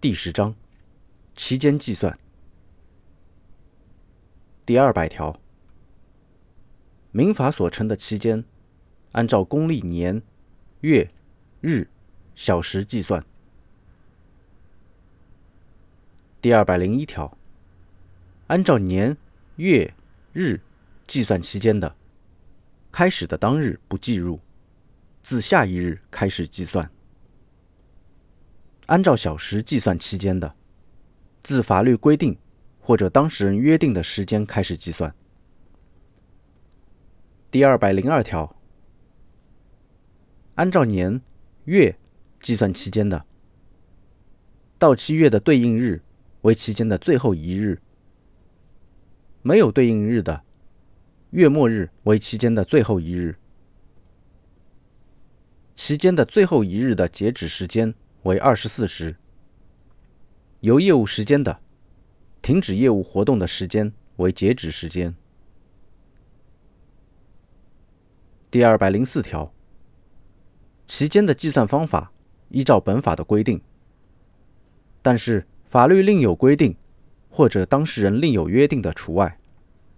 第十章期间计算第二百条，民法所称的期间，按照公历年、月、日、小时计算。第二百零一条，按照年、月、日计算期间的，开始的当日不计入，自下一日开始计算。按照小时计算期间的，自法律规定或者当事人约定的时间开始计算。第二百零二条，按照年、月计算期间的，到期月的对应日为期间的最后一日；没有对应日的，月末日为期间的最后一日。期间的最后一日的截止时间。为二十四时，由业务时间的停止业务活动的时间为截止时间。第二百零四条，期间的计算方法依照本法的规定，但是法律另有规定或者当事人另有约定的除外。